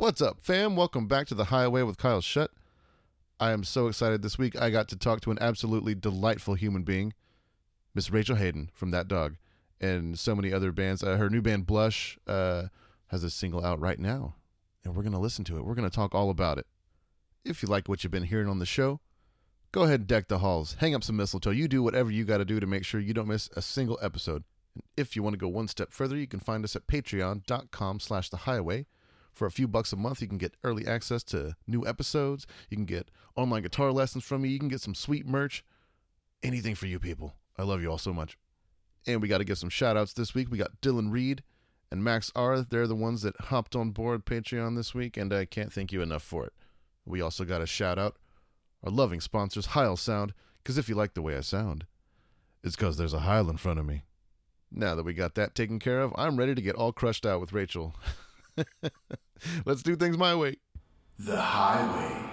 What's up, fam? Welcome back to the Highway with Kyle Shutt. I am so excited this week. I got to talk to an absolutely delightful human being, Miss Rachel Haden from That Dog, and so many other bands. Uh, her new band Blush uh, has a single out right now, and we're gonna listen to it. We're gonna talk all about it. If you like what you've been hearing on the show, go ahead and deck the halls, hang up some mistletoe. You do whatever you got to do to make sure you don't miss a single episode. And if you want to go one step further, you can find us at patreon.com slash the highway. For a few bucks a month, you can get early access to new episodes. You can get online guitar lessons from me. You can get some sweet merch. Anything for you people. I love you all so much. And we got to give some shout outs this week. We got Dylan Reed and Max R. They're the ones that hopped on board Patreon this week, and I can't thank you enough for it. We also got a shout out our loving sponsors, Heil Sound, because if you like the way I sound, it's because there's a Heil in front of me. Now that we got that taken care of, I'm ready to get all crushed out with Rachel. Let's do things my way. The Highway.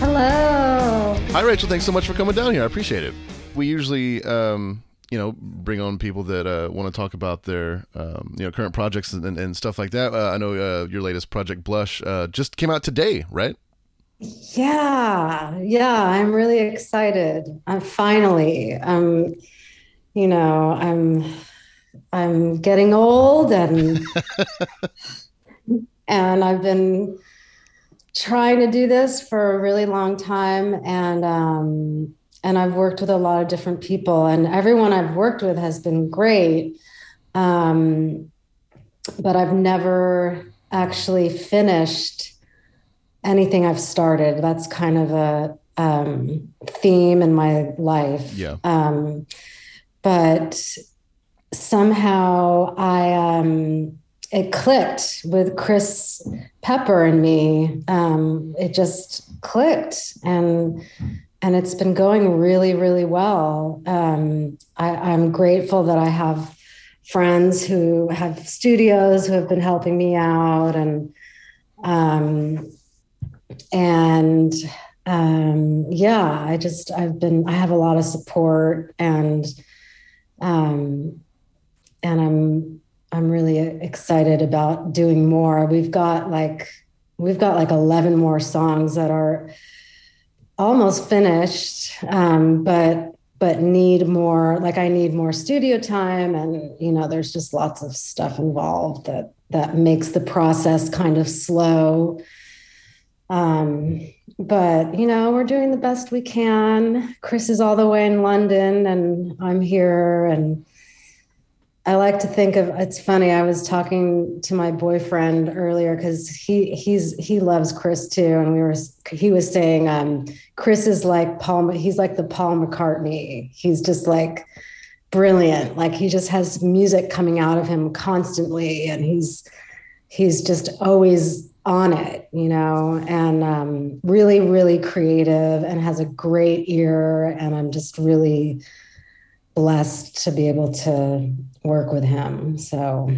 Hello. Hi, Rachel. Thanks so much for coming down here. I appreciate it. We usually, um, you know, bring on people that uh, want to talk about their, um, you know, current projects and, and, stuff like that. Uh, I know uh, your latest project, Blush, uh, just came out today, right? Yeah, yeah, I'm really excited. I'm finally, um, you know, I'm I'm getting old and and I've been trying to do this for a really long time and um and I've worked with a lot of different people and everyone I've worked with has been great. Um, but I've never actually finished anything I've started. That's kind of a um, theme in my life. Yeah. Um, but somehow I um, it clicked with Chris Pepper and me. Um, it just clicked, and and it's been going really, really well. Um, I, I'm grateful that I have friends who have studios who have been helping me out, and um, and um, yeah, I just I've been I have a lot of support and um, and I'm I'm really excited about doing more. We've got like we've got like 11 more songs that are almost finished, um, but but need more. Like I need more studio time, and you know, there's just lots of stuff involved that that makes the process kind of slow. Um, but you know, we're doing the best we can. Chris is all the way in London, and I'm here, and I like to think of it's funny. I was talking to my boyfriend earlier because he he's he loves Chris too, and we were he was saying um, Chris is like Paul. He's like the Paul McCartney. He's just like brilliant. Like he just has music coming out of him constantly, and he's he's just always on it, you know, and um, really really creative and has a great ear. And I'm just really blessed to be able to work with him. So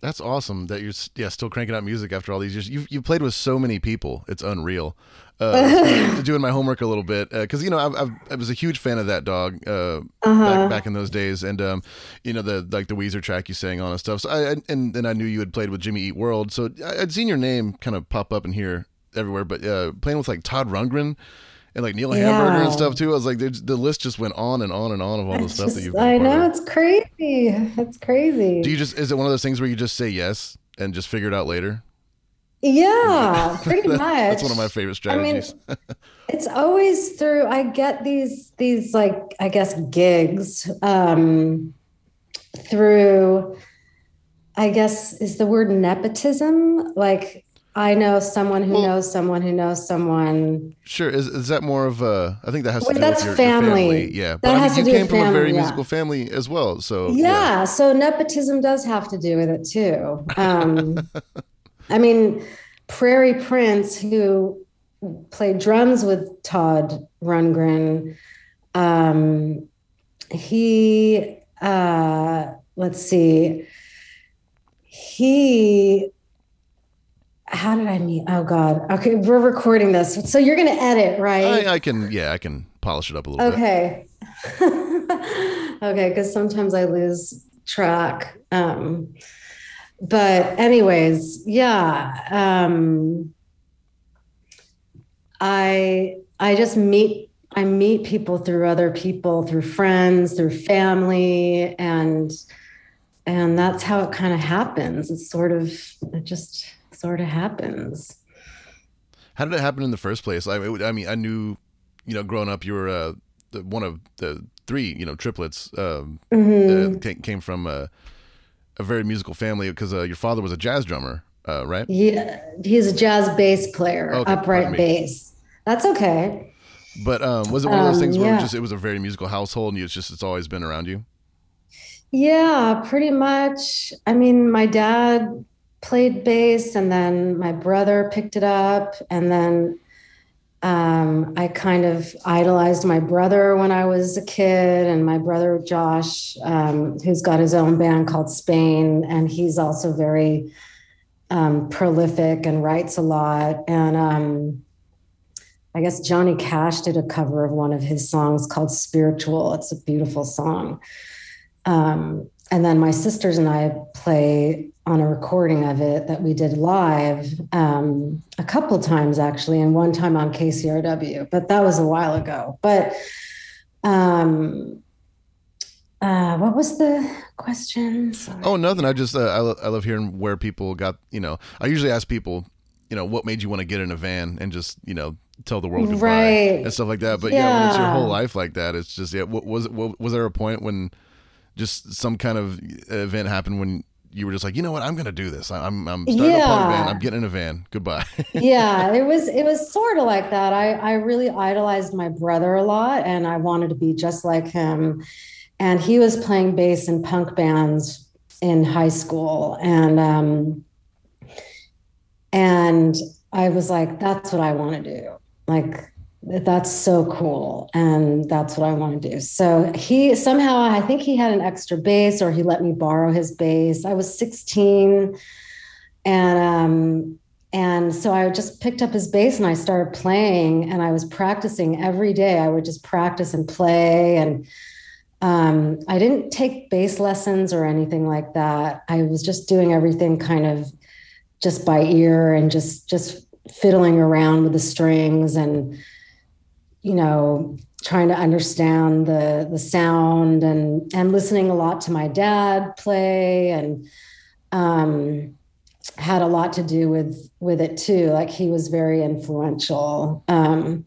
That's awesome that you're yeah still cranking out music after all these years. You've you've played with so many people. It's unreal. Uh, doing my homework a little bit because you know I've, I've, I was a huge fan of that dog uh, Uh-huh. back, back in those days, and um, you know the like the Weezer track you sang on and stuff. So I, I and then I knew you had played with Jimmy Eat World, so I- I'd seen your name kind of pop up in here everywhere. But uh, playing with like Todd Rundgren and like Neil Hamburger and stuff too. I was like, the list just went on and on and on of all the stuff that you've. I know of. it's crazy. It's crazy. Do you just is it one of those things where you just say yes and just figure it out later? yeah, pretty much. That's one of my favorite I mean, strategies. it's always through. I get these these like I guess gigs um, through. I guess is the word nepotism. Like I know someone who Well- knows someone who knows someone. sure. Is is that more of a? I think that has to Well, do that's with your, your family. family. Yeah, but That I has mean, to you do came from a very yeah. musical family as well. So yeah, so nepotism does have to do with it too. Um, I mean, Prairie Prince, who played drums with Todd Rundgren, um, he uh, let's see. He, how did I meet? Oh God. Okay, we're recording this, so you're gonna edit, right? I, I can, yeah, I can polish it up a little bit. Okay. okay, because sometimes I lose track. Um, but anyways, yeah. Um, I I just meet I meet people through other people, through friends, through family, and and that's how it kind of happens. It's sort of it just sort of happens. How did it happen in the first place? I, I mean, I knew, you know, growing up, you were uh, the, one of the three, you know, triplets. Um, Mhm. uh, came, came from a, a very musical family because uh, your father was a jazz drummer, uh, right? Yeah, he's a jazz bass player, Okay, upright bass. That's okay. But um, was it one of those Um, things where yeah. just, it was a very musical household and it's just it's always been around you? Yeah, pretty much. I mean, my dad played bass, and then my brother picked it up, and then um, I kind of idolized my brother when I was a kid, and my brother Josh, um, who's got his own band called Spain, and he's also very um, prolific and writes a lot. And um, I guess Johnny Cash did a cover of one of his songs called Spiritual. It's a beautiful song. Um, and then my sisters and I play on a recording of it that we did live um, a couple times actually, and one time on KCRW, but that was a while ago. But um, uh, what was the question? Sorry. Oh, nothing. I just uh, I, lo- I love hearing where people got. You know, I usually ask people, you know, what made you want to get in a van and just you know tell the world goodbye Right. and stuff like that. But yeah, when it's your whole life like that, it's just yeah. What, was what, was there a point when just some kind of event happened when you were just like, you know what, I'm gonna do this. I'm I'm starting a punk band. I'm getting in a van. Goodbye. yeah it was it was sort of like that i i really idolized my brother a lot and i wanted to be just like him and he was playing bass in punk bands in high school and um and i was like that's what i want to do like that's so cool and that's what i want to do so he somehow i think he had an extra bass or he let me borrow his bass i was 16 and um and so I just picked up his bass and I started playing and I was practicing every day. I would just practice and play. And um, I didn't take bass lessons or anything like that. I was just doing everything kind of just by ear and just just fiddling around with the strings and you know trying to understand the the sound and and listening a lot to my dad play and um had a lot to do with with it too. Like he was very influential. Um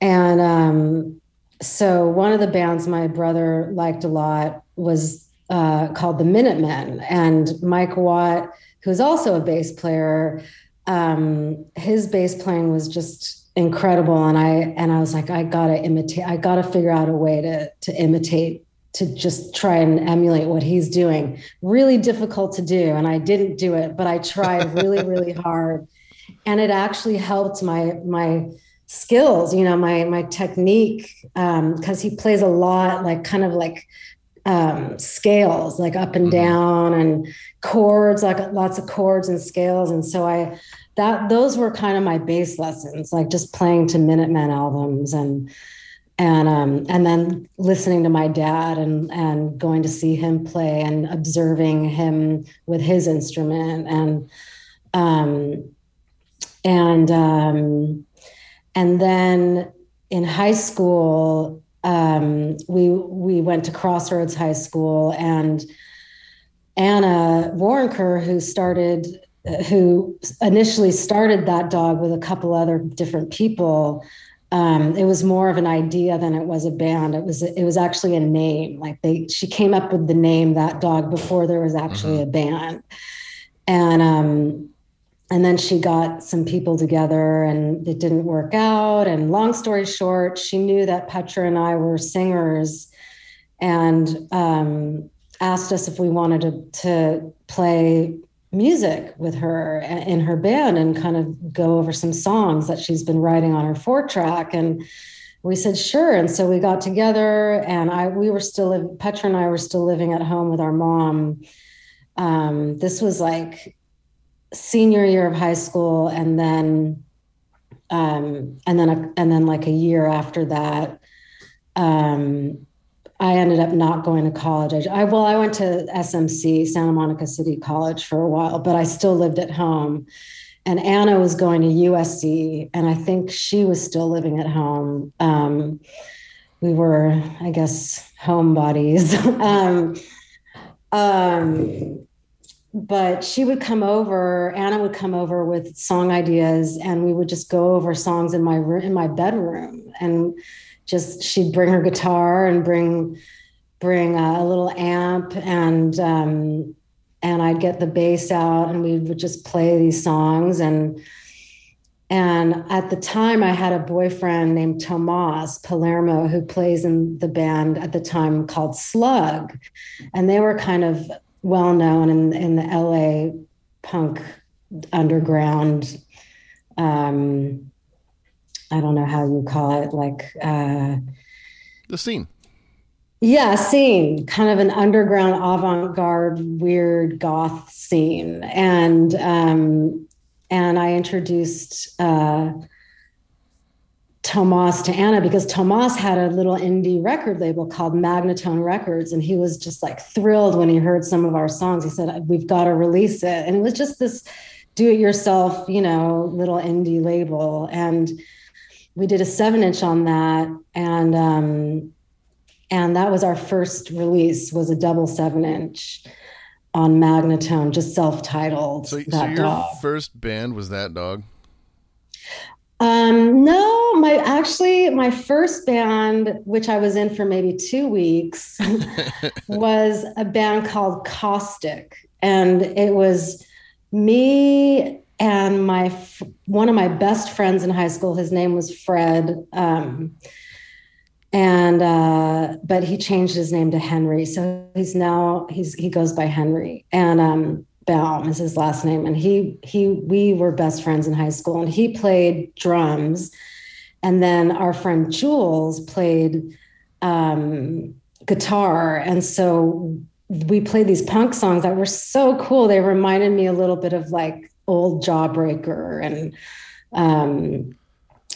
and um so one of the bands my brother liked a lot was uh called the minutemen. And mike watt who's also a bass player um his bass playing was just incredible. And i and i was like i gotta imitate i gotta figure out a way to to imitate to just try and emulate what he's doing. Really difficult to do and i didn't do it but i tried really really hard. And it actually helped my my skills you know my my technique um because he plays a lot like kind of like um scales like up and Mhm. down and chords like lots of chords and scales. And so i that those were kind of my bass lessons like just playing to minutemen albums and and um and then listening to my dad and and going to see him play and observing him with his instrument and um and um and then in high school um we we went to crossroads high school and anna Waronker who started who initially started that dog with a couple other different people um, it was more of an idea than it was a band. It was it was actually a name. Like they, she came up with the name that dog before there was actually a band, and um, and then she got some people together, and it didn't work out. And long story short, she knew that Petra and I were singers, and um, asked us if we wanted to to play music with her in her band and kind of go over some songs that she's been writing on her four track. And we said sure. And so we got together and i we were still petra and i were still living at home with our mom. Um, this was like senior year of high school and then um, and then a, and then like a year after that um, I ended up not going to college. I, well, I went to SMC, Santa Monica City College, for a while, but I still lived at home. And Anna was going to USC, and I think she was still living at home. Um, we were, I guess, homebodies. um, um, but she would come over anna would come over with song ideas and we would just go over songs in my room in my bedroom and just she'd bring her guitar and bring bring a, little amp and um, and I'd get the bass out and we would just play these songs. And and at the time I had a boyfriend named Tomas Palermo who plays in the band at the time called Slug. And they were kind of well known in in the LA punk underground um, I don't know how you call it, like uh, the scene. Yeah, scene, kind of an underground avant-garde, weird goth scene, and um, and I introduced uh, Tomas to Anna because Tomas had a little indie record label called Magnatone Records, and he was just like thrilled when he heard some of our songs. He said, "We've got to release it," and it was just this do-it-yourself, you know, little indie label, and we did a seven inch on that and um, and that was our first release was a double seven inch on magnatone just self-titled so, so your dog. first band was that dog um, no my actually my first band which i was in for maybe two weeks was a band called caustic and it was me and my one of my best friends in high school his name was fred um, and uh, but he changed his name to henry. So he's now he's he goes by henry. And um, baum is his last name. And he he we were best friends in high school. And he played drums. And then our friend jules played um, guitar. And so we played these punk songs that were so cool. They reminded me a little bit of like old Jawbreaker, and um,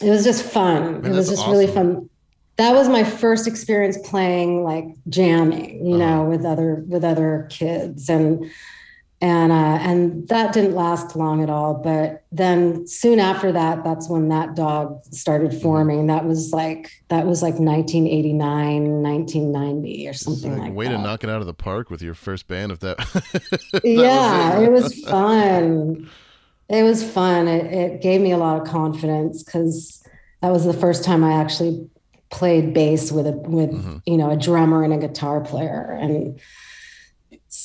it was just fun. Man, it was just awesome. really fun. That was my first experience playing like jamming, you uh-huh. know, with other with other kids, and and uh, and that didn't last long at all. But then soon after that, that's when that dog started mm-hmm. forming. That was like that was like 1989, 1990 or something like, like way that. to knock it out of the park with your first band. If that, yeah, was it. it was fun. It was fun. It, it gave me a lot of confidence because that was the first time I actually played bass with a with mm-hmm. you know a drummer and a guitar player and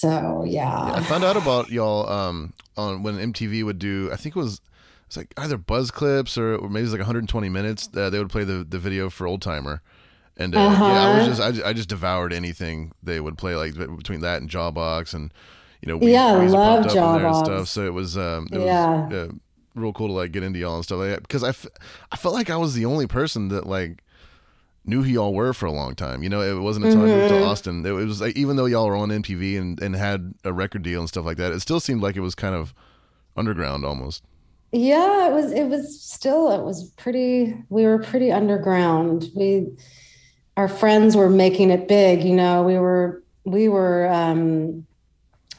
so yeah. yeah I found out about y'all um, on when MTV would do. I think it was it's like either buzz clips or, or maybe it was like 120 minutes. Uh, they would play the the video for Old Timer. And uh, uh-huh. yeah, I was just I, I just devoured anything they would play like between that and Jawbox and you know we yeah I love Jawbox stuff. So it was um it yeah. was uh, real cool to like get into y'all and stuff like that because I, f- I felt like I was the only person that like knew who y'all were for a long time. You know, it wasn't until mm-hmm. I moved to. Austin. It was like even though y'all were on MTV and, and had a record deal and stuff like that, it still seemed like it was kind of underground almost. Yeah, it was it was still it was pretty we were pretty underground. We our friends were making it big, you know. We were we were um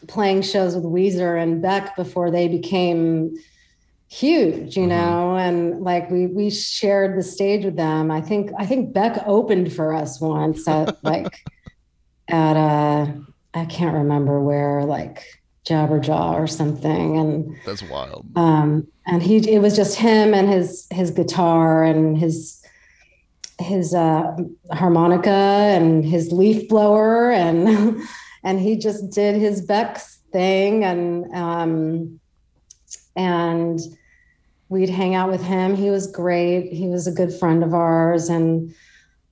playing shows with Weezer and Beck before they became huge you mm-hmm. know and like we we shared the stage with them i think i think beck opened for us once at like at uh i can't remember where like jabberjaw or something and that's wild um and he it was just him and his his guitar and his his uh harmonica and his leaf blower and and he just did his beck's thing and um and we'd hang out with him. He was great. He was a good friend of ours, and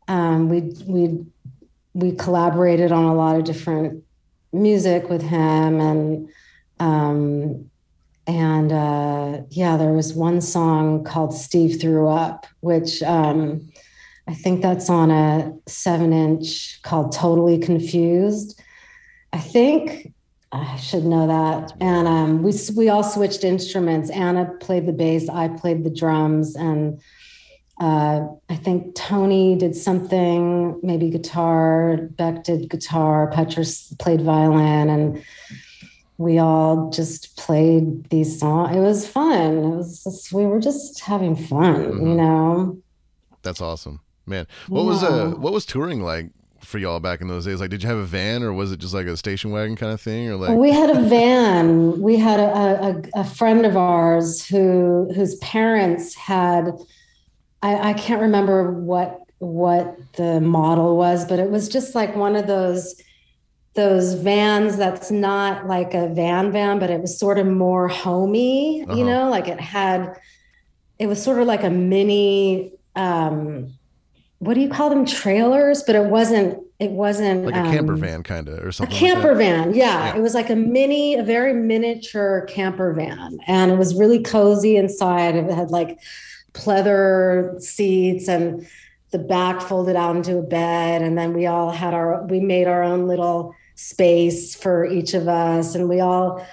um, we we we collaborated on a lot of different music with him, and um, and uh, yeah, there was one song called "Steve Threw Up," which um, I think that's on a seven inch called Totally Confused. I think I should know that. And um, we we all switched instruments. Anna played the bass, I played the drums, and uh, I think Tony did something, maybe guitar. Beck did guitar. Petra played violin, and we all just played these songs. It was fun. It was just, we were just having fun, mm-hmm. you know. That's awesome, man. What yeah. was uh what was touring like for y'all back in those days? Like, did you have a van, or was it just like a station wagon kind of thing, or like? We had a van. We had a, a, a friend of ours who whose parents had. I, I can't remember what what the model was, but it was just like one of those those vans that's not like a van van, but it was sort of more homey, uh-huh. you know, like it had, it was sort of like a mini, um, what do you call them? Trailers, but it wasn't, it wasn't like a um, camper van kind of or something. A camper like van. Yeah, yeah. It was like a mini, a very miniature camper van. And it was really cozy inside. It had like pleather seats and the back folded out into a bed. And then we all had our, we made our own little, space for each of us and we all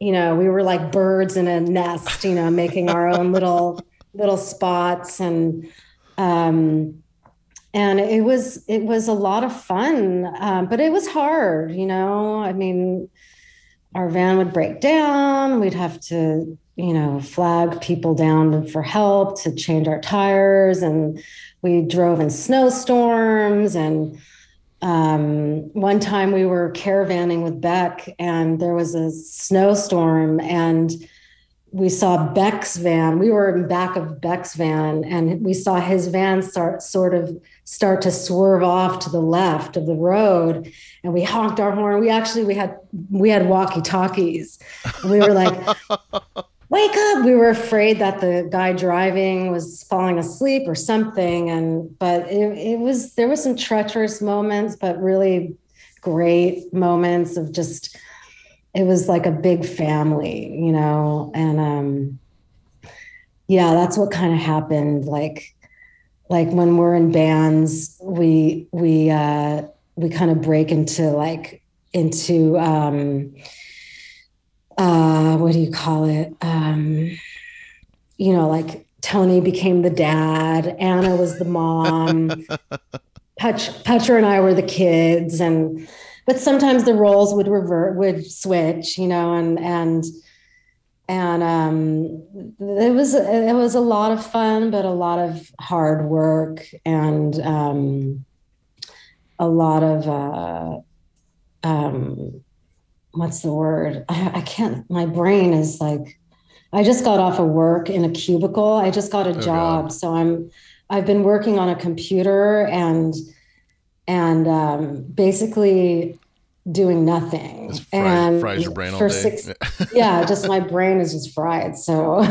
you know we were like birds in a nest you know making our own little little spots and um and it was it was a lot of fun um, but it was hard you know? I mean our van would break down. We'd have to you know flag people down for help to change our tires. And we drove in snowstorms. And um, one time we were caravanning with Beck and there was a snowstorm. And we saw Beck's van. We were in back of Beck's van and we saw his van start sort of start to swerve off to the left of the road and we honked our horn. We actually we had we had walkie-talkies. We were like wake up we were afraid that the guy driving was falling asleep or something and but it, it was there was some treacherous moments but really great moments of just it was like a big family you know and um yeah that's what kind of happened like like when we're in bands we we uh we kind of break into like into um uh, what do you call it? Um, you know, like Tony became the dad, Anna was the mom, Pet- Petra and I were the kids, and but sometimes the roles would revert, would switch, you know, and and and um, it was it was a lot of fun, but a lot of hard work and um, a lot of uh, um, what's the word? I, I, can't, my brain is like, I just got off of work in a cubicle. I just got a oh, job. God. So I'm, I've been working on a computer and, and um, basically doing nothing. Fry, and fries your brain all day. Six, yeah, just my brain is just fried. So,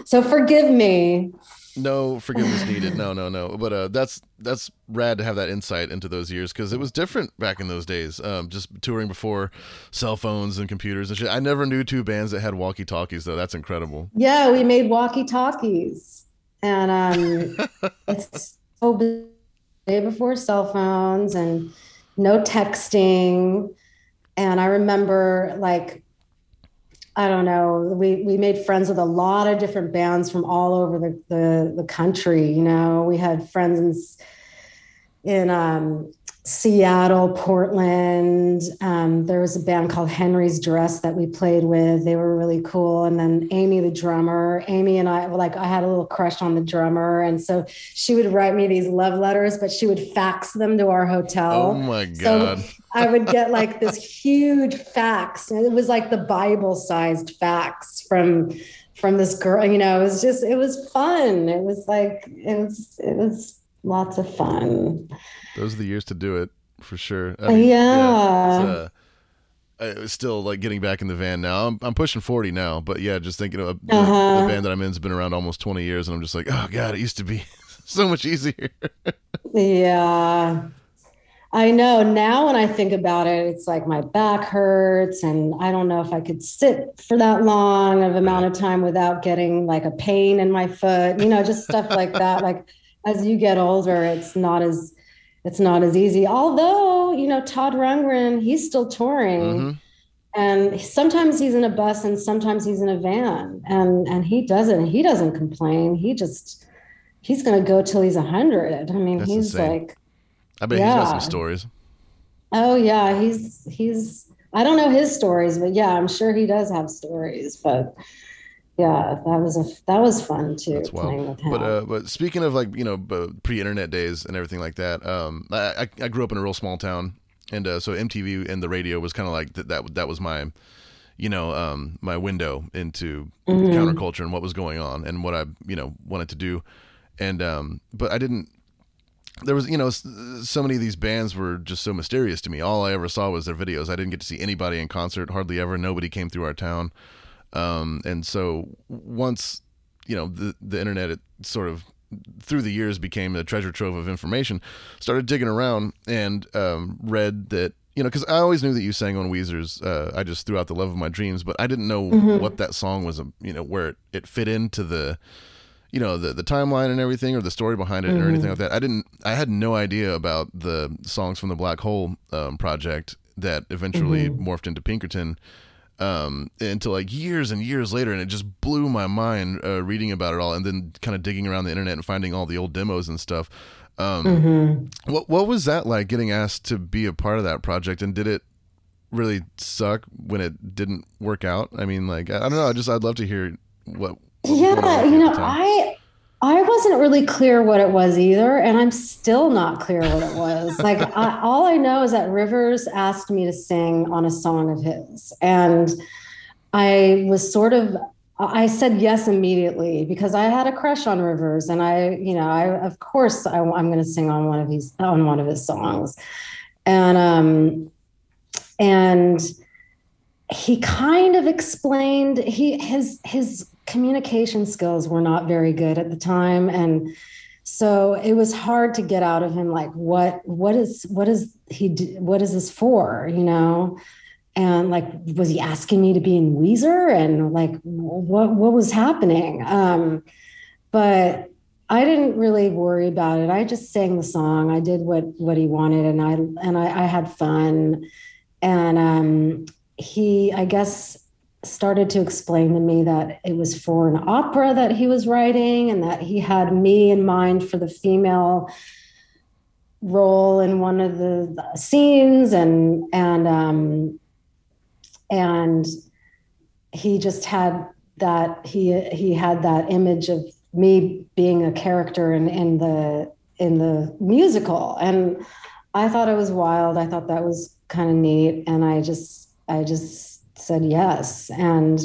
so forgive me no forgiveness needed. No, no, no. But uh, that's that's rad to have that insight into those years because it was different back in those days. Um, just touring before cell phones and computers and shit. I never knew two bands that had walkie talkies though. That's incredible. Yeah, we made walkie talkies, and um, it's so day before cell phones and no texting. And I remember like I don't know. We we made friends with a lot of different bands from all over the the, the country. You know, we had friends in, in um, Seattle, Portland. Um, there was a band called Henry's Dress that we played with. They were really cool. And then Amy, the drummer, Amy and I, like, I had a little crush on the drummer. And so she would write me these love letters, but she would fax them to our hotel. Oh my God. So I would get like this huge fax. And it was like the Bible sized fax from from this girl you know it was just it was fun it was like it was it was lots of fun. Those are the years to do it for sure. I mean, yeah. yeah uh, I was still like getting back in the van now. I'm, I'm pushing 40 now, but yeah, just thinking of the, uh-huh. the band that I'm in has been around almost 20 years, and I'm just like, oh god, it used to be so much easier. yeah. I know now when I think about it, it's like my back hurts, and I don't know if I could sit for that long of amount of time without getting like a pain in my foot, you know, just stuff like that. Like as you get older, it's not as it's not as easy. Although, you know, Todd Rundgren, he's still touring. Mm-hmm. And sometimes he's in a bus and sometimes he's in a van. And and he doesn't he doesn't complain. He just he's gonna go till he's a hundred. I mean, That's he's insane. like I bet he's got some stories. Oh yeah, he's he's I don't know his stories, but yeah, I'm sure he does have stories. But yeah, that was a that was fun too That's playing wild. with him. But uh, but speaking of like you know pre-internet days and everything like that, um, I I grew up in a real small town, and uh, so MTV and the radio was kind of like th- that. That was my, you know, um, my window into Mhm. counterculture and what was going on and what I you know wanted to do, and um, but I didn't. There was, you know, so many of these bands were just so mysterious to me. All I ever saw was their videos. I didn't get to see anybody in concert, hardly ever. Nobody came through our town. Um, and so once you know the the internet it sort of through the years became a treasure trove of information started digging around and um, read that you know because i always knew that you sang on weezer's uh, i just threw out the love of my dreams but i didn't know Mhm. what that song was um, you know where it, it fit into the you know the the timeline and everything or the story behind it or anything like that i didn't i had no idea about the songs from the black hole um, project that eventually Mhm. morphed into pinkerton um, until like years and years later, and it just blew my mind uh, reading about it all, and then kind of digging around the internet and finding all the old demos and stuff. Um, Mhm. What what was that like getting asked to be a part of that project, and did it really suck when it didn't work out? I mean, like I I don't know. I just I'd love to hear what. what was going on Yeah, you know. I I wasn't really clear what it was either, and I'm still not clear what it was. Like, I, all I know is that Rivers asked me to sing on a song of his, and I was sort of. I said yes immediately because I had a crush on Rivers, and I, you know, I of course I, I'm going to sing on one of his on one of his songs, and um, and he kind of explained he his his communication skills were not very good at the time. And so it was hard to get out of him like what what is what is he what is this for you know? And like was he asking me to be in Weezer? And like what what was happening? Um but I didn't really worry about it. I just sang the song. I did what what he wanted. And I and I, I had fun. And um he i guess started to explain to me that it was for an opera that he was writing and that he had me in mind for the female role in one of the, scenes and and um and he just had that he he had that image of me being a character in in the in the musical. And i thought it was wild. I thought that was kind of neat. And i just I just said yes. And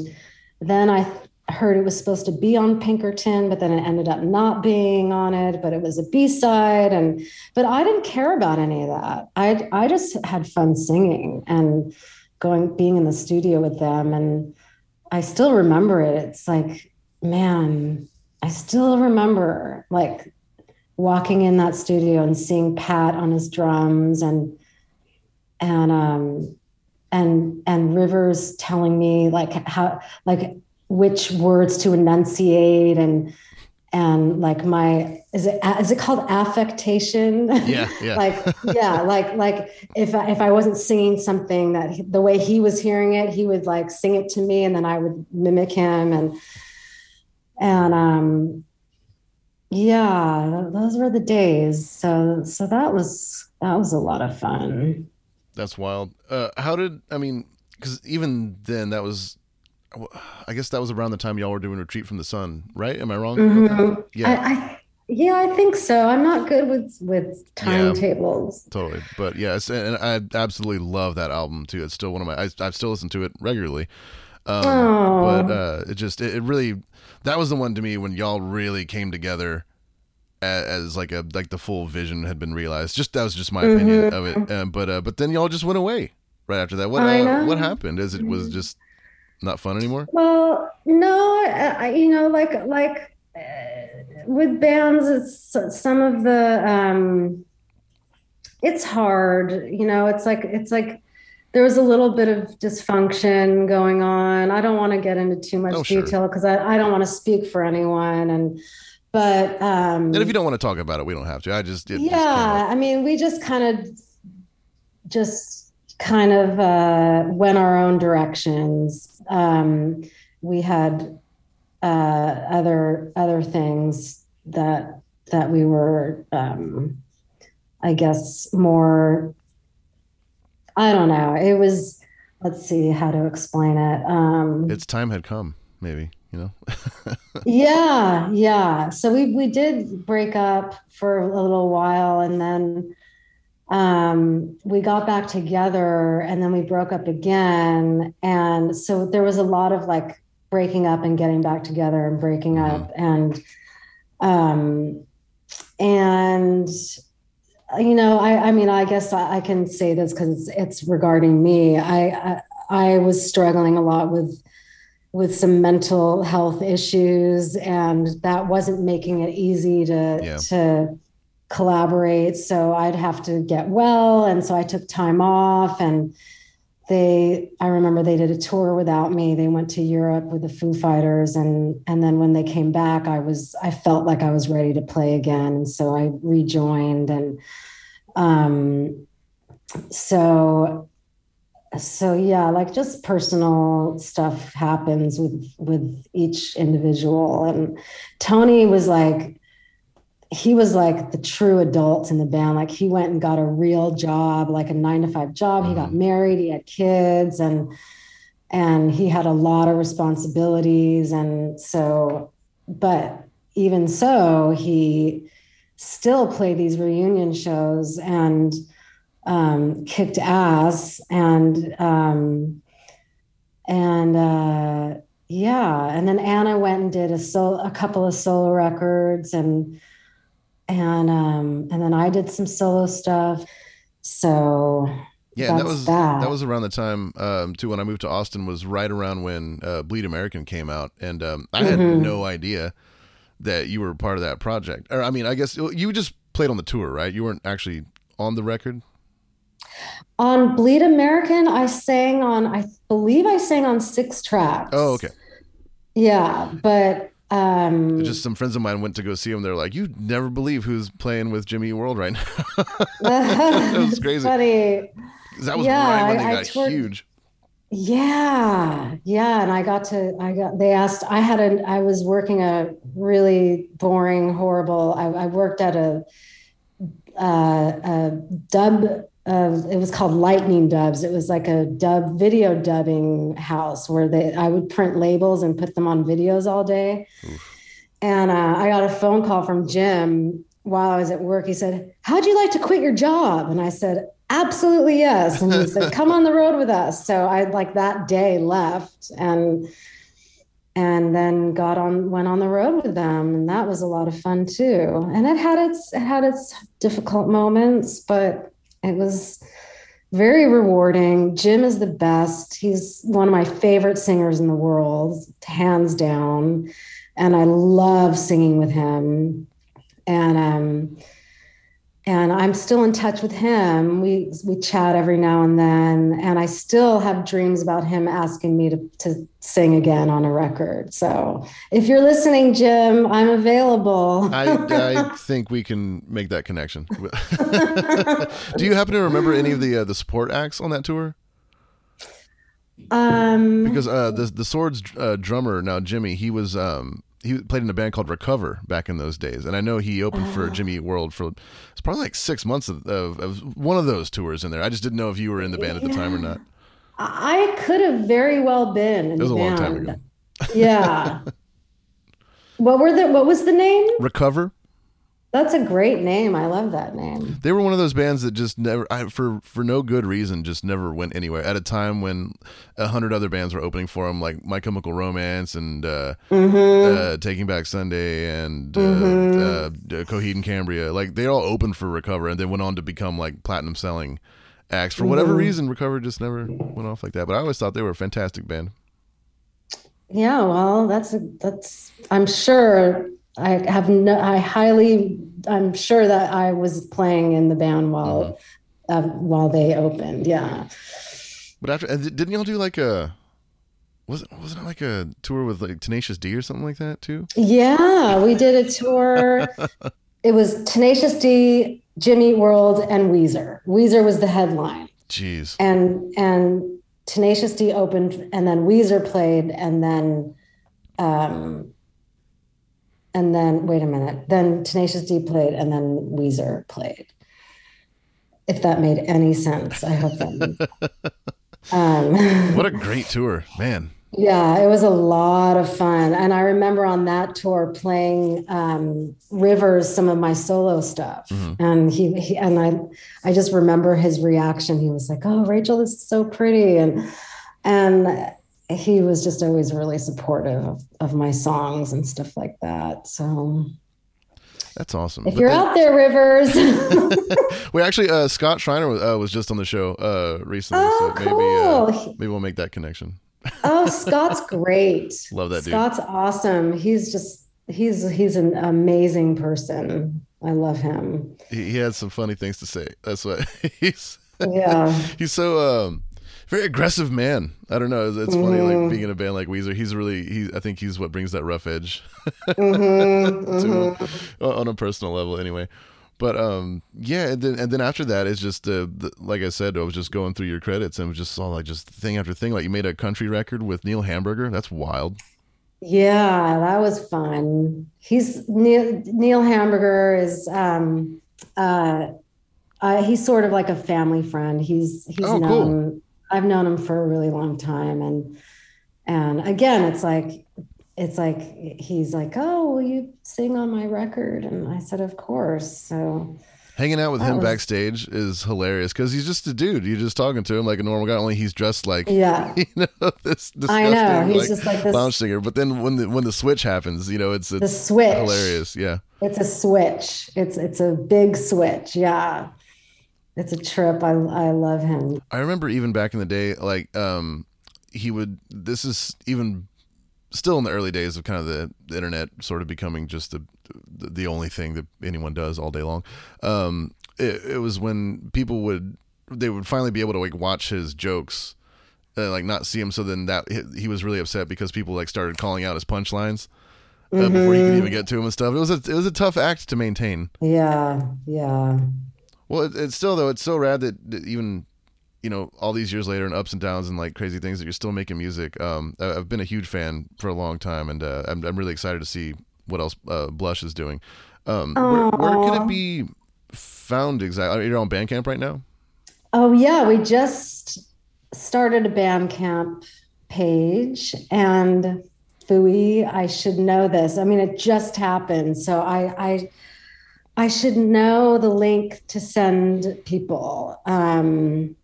then I heard it was supposed to be on Pinkerton, but then it ended up not being on it, but it was a B-side. And but I didn't care about any of that. I I just had fun singing and going being in the studio with them. And I still remember it. It's like, man, I still remember like walking in that studio and seeing Pat on his drums and and um and and Rivers telling me like how like which words to enunciate and and like my is it is it called affectation? Yeah, yeah. like yeah, like like if I, if I wasn't singing something that he- the way he was hearing it, he would like sing it to me, and then I would mimic him and and um yeah, those were the days. So so that was that was a lot of fun. That's wild. Uh, how did I mean? Because even then, that was, I guess that was around the time y'all were doing Retreat from the Sun, right? Am I wrong? Mhm. Yeah, I, I yeah, I think so. I'm not good with with timetables. totally. But yes, and I absolutely love that album too. It's still one of my. I, I've still listened to it regularly. Um, but uh, it just it, it really that was the one to me when y'all really came together as, as like a like the full vision had been realized. Just that was just my opinion of it. Um, but uh, but then y'all just went away right after that. What uh, what happened? Is it was just not fun anymore? Well, no, I, you know, like like uh, with bands, it's some of the um, it's hard. You know, it's like it's like there was a little bit of dysfunction going on. I don't want to get into too much Oh, detail because I, I don't want to speak for anyone and but um, And if you don't want to talk about it, we don't have to. I just just yeah, up. I mean, we just kind of just kind of uh, went our own directions. Um, we had uh, other other things that that we were, um, I guess, more. I don't know. It was. Let's see how to explain it. Um, its time had come. Maybe you know. yeah, yeah. So we we did break up for a little while, and then um, we got back together, and then we broke up again. And so there was a lot of like breaking up and getting back together, and breaking Mhm. up, and um, and you know, I I mean, I guess I, I can say this because it's it's regarding me. I, I I was struggling a lot with with some mental health issues and that wasn't making it easy to Yeah. to collaborate so i'd have to get well and so i took time off and they i remember they did a tour without me they went to europe with the foo fighters and and then when they came back i was i felt like i was ready to play again and so i rejoined and um so so yeah like just personal stuff happens with with each individual. And tony was like he was like the true adult in the band. Like he went and got a real job like a nine to five job. He got Mhm. married he had kids and and he had a lot of responsibilities. And so but even so he still played these reunion shows. And um, kicked ass and um, and uh, yeah and then anna went and did a sol- a couple of solo records and and um, and then i did some solo stuff so Yeah, that was that. that was around the time um, too when I moved to Austin was right around when uh, Bleed American came out, and um, I had Mhm. no idea that you were part of that project. Or I mean, I guess you just played on the tour, right? You weren't actually on the record. On bleed american i sang on i believe i sang on six tracks Oh, okay. yeah but um Just some friends of mine went to go see him. They're like, "You'd never believe who's playing with Jimmy World right now." that was crazy. funny that was Yeah, right when I- they got toured- huge. Yeah, yeah, and I got to I got they asked I had a I was working a really boring, horrible. I, I worked at a uh, a dub. Uh, it was called Lightning Dubs. It was like a dub video dubbing house where they I would print labels and put them on videos all day. And uh, I got a phone call from Jim while I was at work. He said, "How'd you like to quit your job?" And I said, "Absolutely yes." And he said, "Come on the road with us." So I like that day left and and then got on went on the road with them, and that was a lot of fun too. And it had its it had its difficult moments, but it was very rewarding. Jim is the best. He's one of my favorite singers in the world, hands down. And I love singing with him. And um and I'm still in touch with him. We we chat every now and then, and I still have dreams about him asking me to to sing again on a record. So if you're listening, Jim, I'm available. I, I think we can make that connection. Do you happen to remember any of the uh, the support acts on that tour? um, Because uh, the the Swords uh, drummer now Jimmy, he was um, he played in a band called Recover back in those days, and I know he opened for oh. Jimmy Eat World for it's probably like six months of, of, of one of those tours in there. I just didn't know if you were in the band at the time or not. I could have very well been. In It was a long time ago. Yeah. what were the What was the name? Recover. That's a great name. I love that name. They were one of those bands that just never, I, for for no good reason, just never went anywhere. At a time when a hundred other bands were opening for them, like My Chemical Romance and uh, Mm-hmm. uh, Taking Back Sunday and uh, Mhm. uh, Coheed and Cambria, like they all opened for Recover and then went on to become like platinum selling acts. For whatever Mhm. reason, Recover just never went off like that. But I always thought they were a fantastic band. Yeah, well, that's a, that's. I'm sure. I have no. I highly. I'm sure that I was playing in the band while, uh, while they opened. Yeah. But after, didn't y'all do like a wasn't wasn't it like a tour with like Tenacious D or something like that too? Yeah, we did a tour. it was Tenacious D, Jimmy World, and Weezer. Weezer was the headline. Jeez. And and Tenacious D opened, and then Weezer played, and then um, and then wait a minute, then Tenacious D played, and then Weezer played. If that made any sense, I hope that. um, what a great tour, man! Yeah, it was a lot of fun, and I remember on that tour playing um, Rivers some of my solo stuff, mm-hmm. and he, he and I, I just remember his reaction. He was like, "Oh, Rachel, this is so pretty," and and he was just always really supportive of, of my songs and stuff like that. So that's awesome. If but you're then, out there, Rivers. we actually, uh, Scott Shriner was, uh, was, just on the show uh, recently, oh, so cool. maybe uh, maybe we'll make that connection. oh, Scott's great. Love that dude. Scott's awesome. He's just he's he's an amazing person. I love him. He, he had some funny things to say. That's what he's. Yeah. he's so um very aggressive man. I don't know. It's, it's mm-hmm. funny, like mm-hmm. being in a band like Weezer. He's really, he. I think he's what brings that rough edge mm-hmm, mm-hmm. on a personal level, anyway. But um, yeah, and then and then after that, it's just uh, the, like I said, I was just going through your credits and just saw like just thing after thing. Like you made a country record with Neil Hamburger. That's wild. Yeah, that was fun. He's Neil, Neil Hamburger is um, uh, uh, he's sort of like a family friend. He's he's oh, known cool. I've known him for a really long time, and and again, it's like it's like he's like, "Oh, will you sing on my record?" And I said, "Of course." So hanging out with him was, backstage is hilarious because he's just a dude. You're just talking to him like a normal guy, only he's dressed like yeah, you know this I know he's like, just like this lounge singer. But then when the when the switch happens, you know, it's, it's the switch hilarious. Yeah, it's a switch. It's it's a big switch. Yeah it's a trip. I I love him. I remember even back in the day, like um, he would. This is even still in the early days of kind of the, the internet sort of becoming just the, the, only thing that anyone does all day long. Um, it, it was when people would they would finally be able to like watch his jokes. Uh, like not see him, so then that he was really upset because people like started calling out his punchlines uh, mm-hmm. before he could even get to him and stuff. It was a it was a tough act to maintain. Yeah, yeah. Well, it, it's still though it's so rad that, that, even you know all these years later and ups and downs and like crazy things that you're still making music. Um, I, have been a huge fan for a long time, and uh, I'm I'm really excited to see what else uh, Blush is doing. Um, where, where, can it be found exactly? You're on Bandcamp right now. Oh yeah, we just started a Bandcamp page and. Fooey, I should know this. I mean, it just happened. So I, I I should know the link to send people. Um,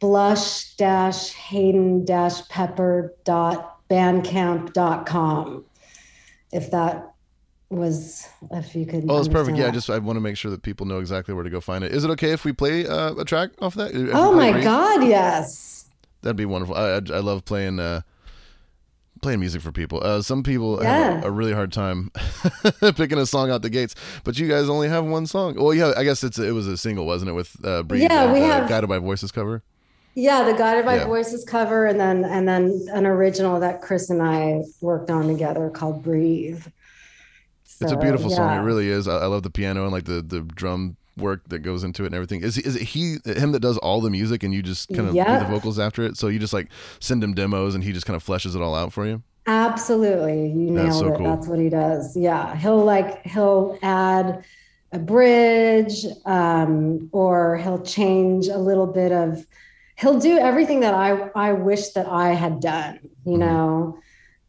blush dash haden dash pepper dot bandcamp.com if that was if you could oh it's perfect. Yeah i just i want to make sure that people know exactly where to go find it. Is it okay if we play uh, a track off that? Oh my god yes. That'd be wonderful. I i, I love playing uh, playing music for people. Uh, some people yeah. have a, a, really hard time picking a song out the gates, but you guys only have one song. Well, yeah, I guess it's it was a single, wasn't it? With uh, Breathe yeah, and, we uh, have Guided by Voices cover. Yeah, the Guided by yeah. Voices cover, and then and then an original that Chris and I worked on together called Breathe. So, it's a beautiful yeah. song. It really is. I, I love the piano and like the the drum work that goes into it and everything. Is is it he him that does all the music and you just kind of do the vocals after it? So you just like send him demos and he just kind of fleshes it all out for you. Absolutely, you nailed so it. Cool. That's what he does. Yeah, he'll like he'll add a bridge, um, or he'll change a little bit of. He'll do everything that I I wish that I had done. You mm-hmm. know,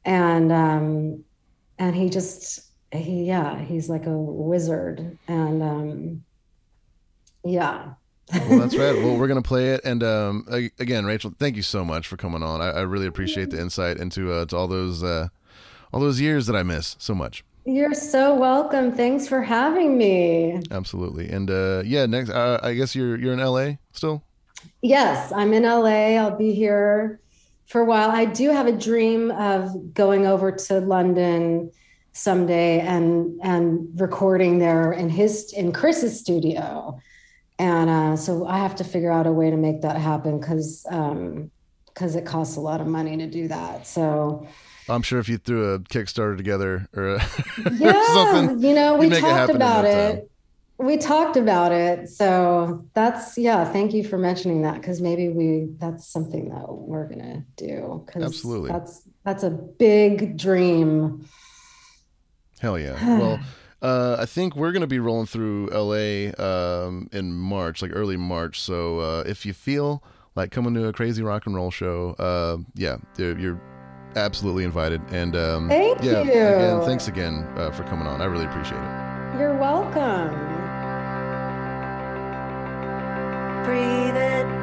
and um, and he just he yeah he's like a wizard and um yeah well, that's right. Well, we're gonna play it, and um, again, Rachel, thank you so much for coming on. I, I really appreciate the insight into uh, to all those uh, all those years that I miss so much. You're so welcome. Thanks for having me. Absolutely, and uh, yeah, next, uh, I guess you're you're in LA still. Yes, I'm in LA. I'll be here for a while. I do have a dream of going over to London someday and and recording there in his in Chris's studio and uh, so I have to figure out a way to make that happen because um, because it costs a lot of money to do that. So I'm sure if you threw a Kickstarter together or, a yeah, something, you know, we it talked happen about it. We talked about it. So that's yeah, thank you for mentioning that because maybe we that's something that we're gonna do. Absolutely. that's that's a big dream. hell yeah. well, uh, I think we're gonna be rolling through LA um, in March, like early March. So uh, if you feel like coming to a crazy rock and roll show, uh, yeah, you're, you're absolutely invited. And um, Thank yeah, you. again, thanks again uh, for coming on. I really appreciate it. You're welcome. Breathe it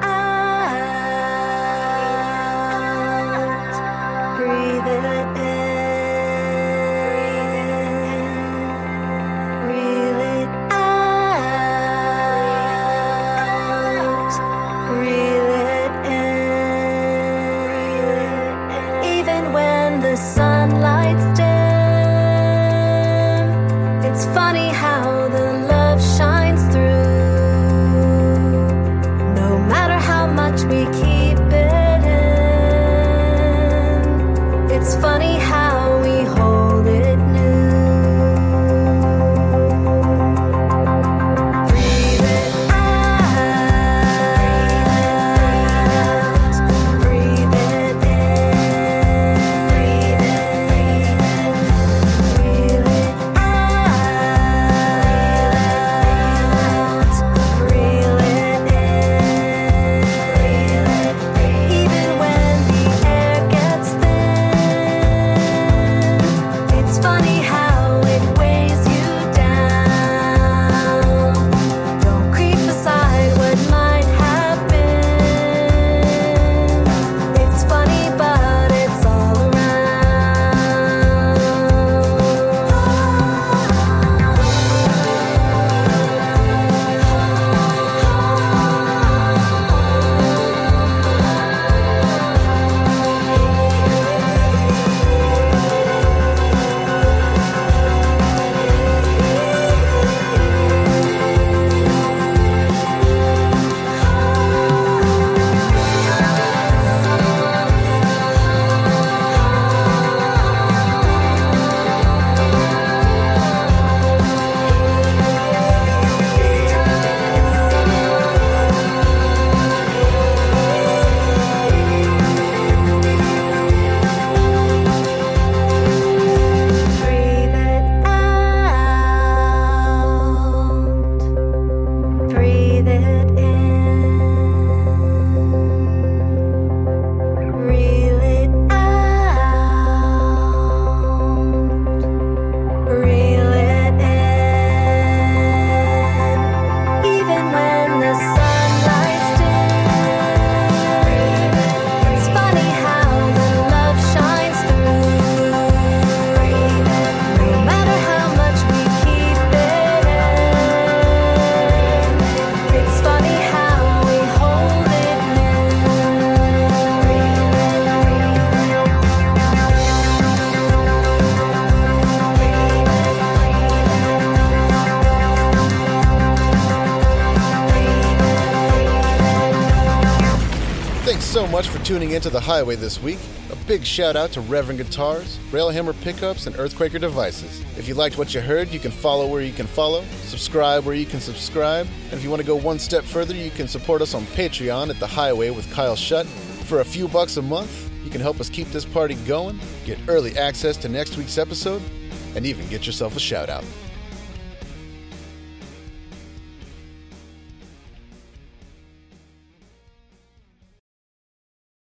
into The High Way this week. A big shout out to Reverend Guitars, Railhammer Pickups, and Earthquaker Devices. If you liked what you heard, you can follow where you can follow, subscribe where you can subscribe, and if you want to go one step further, you can support us on Patreon at The High Way with Kyle Shutt. For a few bucks a month, you can help us keep this party going, get early access to next week's episode, and even get yourself a shout out.